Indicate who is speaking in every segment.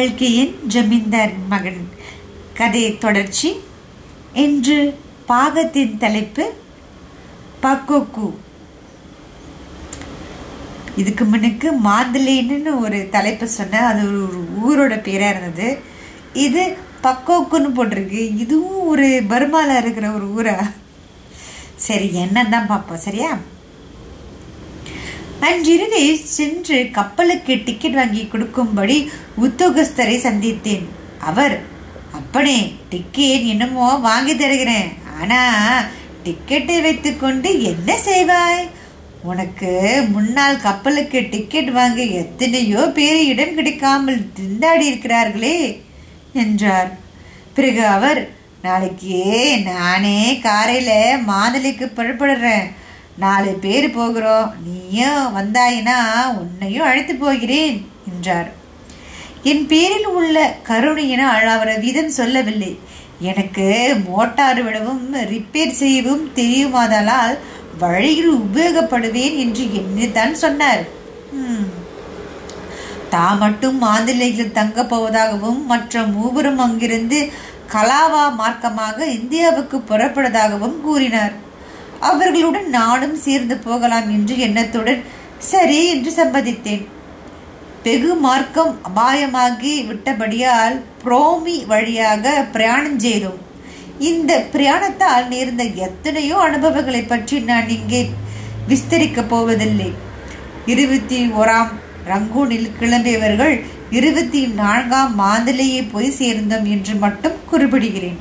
Speaker 1: கல்கியின் ஜமீன்தார் மகன். கதை தொடர்ச்சி. இன்று பாகத்தின் தலைப்பு பக்கோக்கு. இதுக்கு முன்னுக்கு மாந்திலேன்னு ஒரு தலைப்பு சொன்னேன் அது ஒரு ஊரோட பேராக இருந்தது. இது பக்கோக்குன்னு போட்டிருக்கு. இதுவும் ஒரு பர்மால இருக்கிற ஒரு ஊரா? சரி என்னன்னு தான் பார்ப்போம். சரியா? அன்றிரவே சென்று கப்பலுக்கு டிக்கெட் வாங்கி கொடுக்கும்படி உத்தியோகஸ்தரை சந்தித்தேன். அவர் அப்பனே டிக்கெட் என்னமோ வாங்கி தருகிறேன். ஆனா டிக்கெட்டை வைத்துக்கொண்டு என்ன செய்வாய்? உனக்கு முன்னால் கப்பலுக்கு டிக்கெட் வாங்க எத்தனையோ பேர் இடம் கிடைக்காமல் திண்டாடி இருக்கிறார்களே என்றார். பிறகு அவர் நாளைக்கு நானே காரையில் மாதலிக்கு புறப்படுறேன். நாலு பேர் போகிறோம். நீயும் வந்தாயினா உன்னையும் அழைத்து போகிறேன் என்றார். என் பேரில் உள்ள கருணையின அவர் விதம் சொல்லவில்லை. எனக்கு மோட்டார் விடவும் ரிப்பேர் செய்யவும் தெரியுமாதலால் வழியில் உபயோகப்படுவேன் என்று என்னதான் சொன்னார். தா மட்டும் மாந்திலையில் தங்கப் போவதாகவும் மற்ற மூவரும் அங்கிருந்து கலாவா மார்க்கமாக இந்தியாவுக்கு புறப்படுவதாகவும் கூறினார். அவர்களுடன் நானும் சேர்ந்து போகலாம் என்று எண்ணத்துடன் சரி என்று சம்மதித்தேன். வெகு மார்க்கம் அபாயமாகி விட்டபடியால் புரோமி வழியாக பிரயாணம் செய்தோம். இந்த பிரயாணத்தால் நேர்ந்த எத்தனையோ அனுபவங்களை பற்றி நான் இங்கே விஸ்தரிக்கப் போவதில்லை. இருபத்தி ஓராம் ரங்கூனில் கிளம்பியவர்கள் இருபத்தி நான்காம் மாந்திலேயே போய் சேர்ந்தோம் என்று மட்டும் குறிப்பிடுகிறேன்.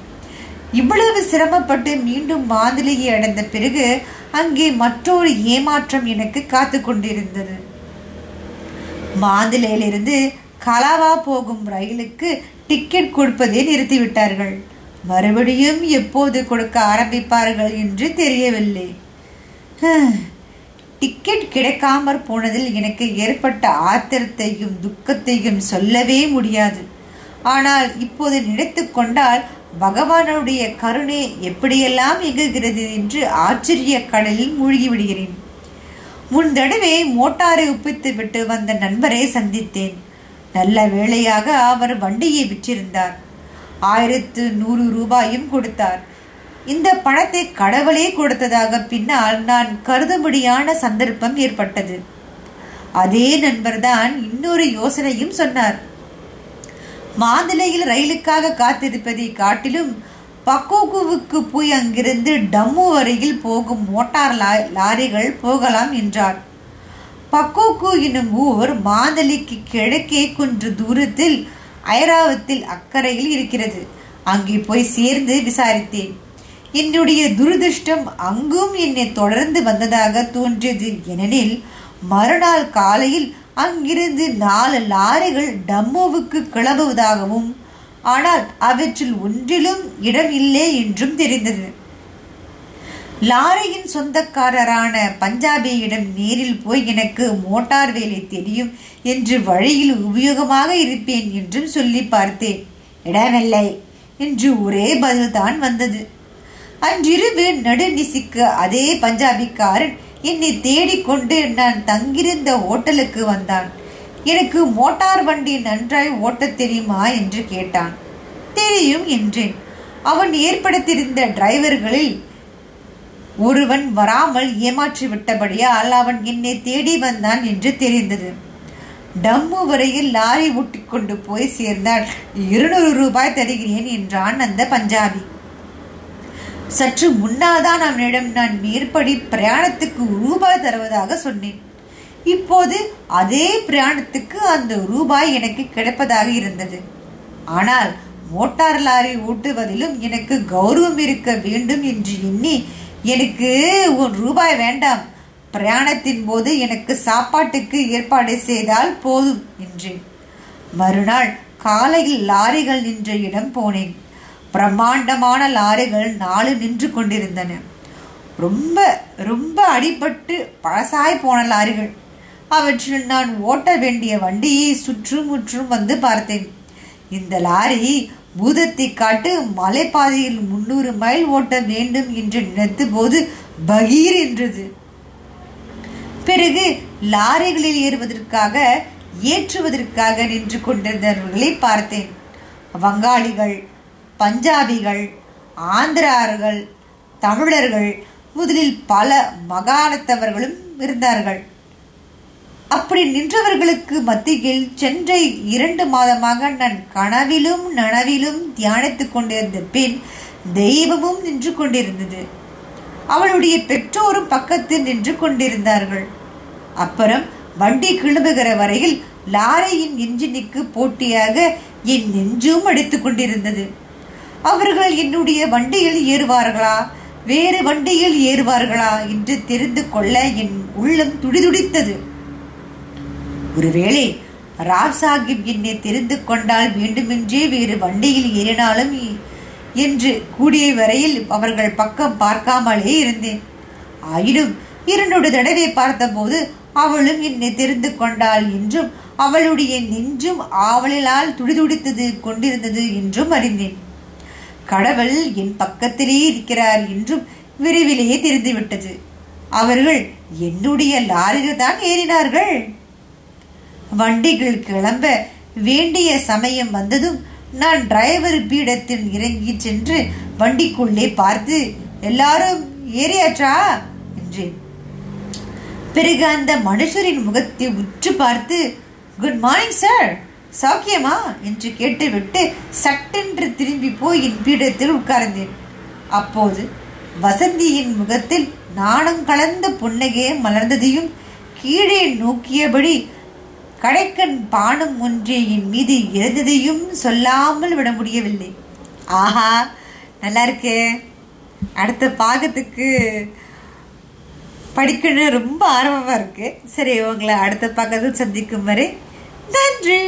Speaker 1: இவ்வளவு சிரமப்பட்டு மீண்டும் மாதுளையை அடைந்த பிறகு அங்கே மற்றொரு ஏமாற்றம் எனக்கு காத்து கொண்டிருந்தது. மாந்திலையிலிருந்து கலாவா போகும் ரயிலுக்கு டிக்கெட் கொடுப்பதை நிறுத்திவிட்டார்கள். மறுபடியும் எப்போது கொடுக்க ஆரம்பிப்பார்கள் என்று தெரியவில்லை. டிக்கெட் கிடைக்காமற் போனதில் எனக்கு ஏற்பட்ட ஆத்திரத்தையும் துக்கத்தையும் சொல்லவே முடியாது. ஆனால் இப்போது நினைத்து கொண்டால் பகவானுடைய கருணை எப்படியெல்லாம் இயங்குகிறது என்று ஆச்சரிய கடலில் மூழ்கி விடுகிறேன் முன் தடவை மோட்டாரை ஒப்பித்து விட்டு வந்த நண்பரை சந்தித்தேன். நல்ல வேளையாக அவர் வண்டியை விற்றிருந்தார். ஆயிரத்து நூறு ரூபாயும் கொடுத்தார். இந்த பணத்தை கடவுளே கொடுத்ததாக பின்னால் நான் கருதும்படியான சந்தர்ப்பம் ஏற்பட்டது. அதே நண்பர்தான் இன்னொரு யோசனையும் சொன்னார். மாந்திலையில் ரயிலுக்காக காத்திருப்பதை காட்டிலும் பக்கோகுவுக்கு போய் அங்கிருந்து டம்மு வரையில் போகும் மோட்டார் லாரிகள் போகலாம் என்றார். பக்கோகு என்னும் ஊர் மாந்தலிக்கு கிழக்கே கொஞ்ச தூரத்தில் ஐராவத்தில் அக்கறையில் இருக்கிறது. அங்கே போய் சேர்ந்து விசாரித்தேன். என்னுடைய துரதிருஷ்டம் அங்கும் என்னை தொடர்ந்து வந்ததாக தோன்றியது. ஏனெனில் மறுநாள் காலையில் அங்கிருந்து நாலு லாரிகள் டம்மோவுக்கு கிளம்புவதாகவும் ஆனால் அவற்றில் ஒன்றிலும் இடம் இல்லை என்றும் தெரிந்தது. லாரியின் சொந்தக்காரரான பஞ்சாபியிடம் நேரில் போய் எனக்கு மோட்டார் வேலை தெரியும் என்று வழியில் உபயோகமாக இருப்பேன் என்றும் சொல்லி பார்த்தேன். இடமில்லை என்று ஒரே பதில்தான் வந்தது. அன்றிரவு நடுநிசிக்கு அதே பஞ்சாபிக்காரன் என்னை தேடிக்கொண்டு நான் தங்கியிருந்த ஓட்டலுக்கு வந்தான். எனக்கு மோட்டார் வண்டி நன்றாய் ஓட்டத் தெரியுமா என்று கேட்டான். தெரியும் என்றேன். அவன் ஏற்படுத்தியிருந்த டிரைவர்களில் ஒருவன் வராமல் ஏமாற்றி விட்டபடியால் அவன் என்னை தேடி வந்தான் என்று தெரிந்தது. டம்மு வரையில் லாரி ஊட்டி கொண்டு போய் சேர்ந்தான் இருநூறு ரூபாய் தருகிறேன் என்றான் அந்த பஞ்சாபி. சற்று முன்னால்தான் அவனிடம் நான் மேற்படி பிரயாணத்துக்கு ரூபாய் தருவதாக சொன்னேன். இப்போது அதே பிரயாணத்துக்கு அந்த ரூபாய் எனக்கு கிடைப்பதாக இருந்தது. ஆனால் மோட்டார் லாரி ஓட்டுவதிலும் எனக்கு கௌரவம் இருக்க வேண்டும் என்று எண்ணி எனக்கு உன் ரூபாய் வேண்டாம் பிரயாணத்தின் போது எனக்கு சாப்பாட்டுக்கு ஏற்பாடு செய்தால் போதும் என்றேன். மறுநாள் காலையில் லாரிகள் நின்ற இடம் போனேன். பிரம்மாண்டமான லாரிகள் நாலு நின்று கொண்டிருந்தன. ரொம்ப ரொம்ப அடிபட்டு பழசாய் போன லாரிகள். அவற்றில் நான் ஓட்ட வேண்டிய வண்டியை சுற்றும் முற்றும் வந்து பார்த்தேன். இந்த லாரி பூதத்தை காட்டு மலைப்பாதையில் முன்னூறு மைல் ஓட்ட வேண்டும் என்று நினைத்த போது பகீர் என்றது. பிறகு லாரிகளில் ஏறுவதற்காக ஏற்றுவதற்காக நின்று கொண்டிருந்தவர்களை பார்த்தேன். வங்காளிகள் பஞ்சாபிகள் ஆந்திரார்கள் தமிழர்கள் முதலில் பல மகாணத்தவர்களும் இருந்தார்கள். அப்படி நின்றவர்களுக்கு மத்தியில் சென்ற இரண்டு மாதமாக நான் கனவிலும் நனவிலும் தியானித்துக் கொண்டிருந்த பின் தெய்வமும் நின்று கொண்டிருந்தது. அவளுடைய பெற்றோரும் பக்கத்தில் நின்று கொண்டிருந்தார்கள். அப்புறம் வண்டி கிளம்புகிற வரையில் லாரியின் இன்ஜினுக்கு போட்டியாக என் நெஞ்சும் அடித்துக் கொண்டிருந்தது. அவர்கள் என்னுடைய வண்டியில் ஏறுவார்களா? வேறு வண்டியில் ஏறுவார்களா என்று தெரிந்து கொள்ள என் உள்ளம் துடிதுடித்தது. ஒருவேளை ராவ் சாஹிப் என்னை தெரிந்து கொண்டால் வேண்டுமென்றே வேறு வண்டியில் ஏறினாலும் என்று கூடிய வரையில் அவர்கள் பக்கம் பார்க்காமலே இருந்தேன். ஆயினும் இரண்டொரு தடவை பார்த்தபோது அவளும் என்னை தெரிந்து கொண்டாள் என்றும் அவளுடைய நெஞ்சும் ஆவலால் துடிதுடித்தது கொண்டிருந்தது என்றும் அறிந்தேன். கடவுள் என் பக்கத்திலே இருக்கிறார் என்றும் விரைவிலேயே தெரிந்துவிட்டது. அவர்கள் என்னுடைய லாரியில் தான் ஏறினார்கள். வண்டிகள் கிளம்ப வேண்டிய சமயம் வந்ததும் நான் டிரைவர் பீடத்தில் இறங்கி சென்று வண்டிக்குள்ளே பார்த்து எல்லாரும் ஏறியாற்றா? என்றேன். பிறகு அந்த மனுஷரின் முகத்தை உற்று பார்த்து குட் மார்னிங் சார் சௌக்கியமா? என்று கேட்டுவிட்டு சட்டென்று திரும்பி போய் என் பீடத்தில் உட்கார்ந்தேன். அப்போது வசந்தியின் முகத்தில் நாணம் கலந்த புன்னகையை மலர்ந்ததையும் கீழே நோக்கியபடி கடைக்கண் பானம் ஒன்றே என் மீது இருந்ததையும் சொல்லாமல் விட முடியவில்லை. ஆஹா நல்லா இருக்கே. அடுத்த பாகத்துக்கு படிக்கணும் ரொம்ப ஆர்வமாக இருக்கு. சரி உங்களை அடுத்த பக்கத்தில் சந்திக்கும் வரை நன்றி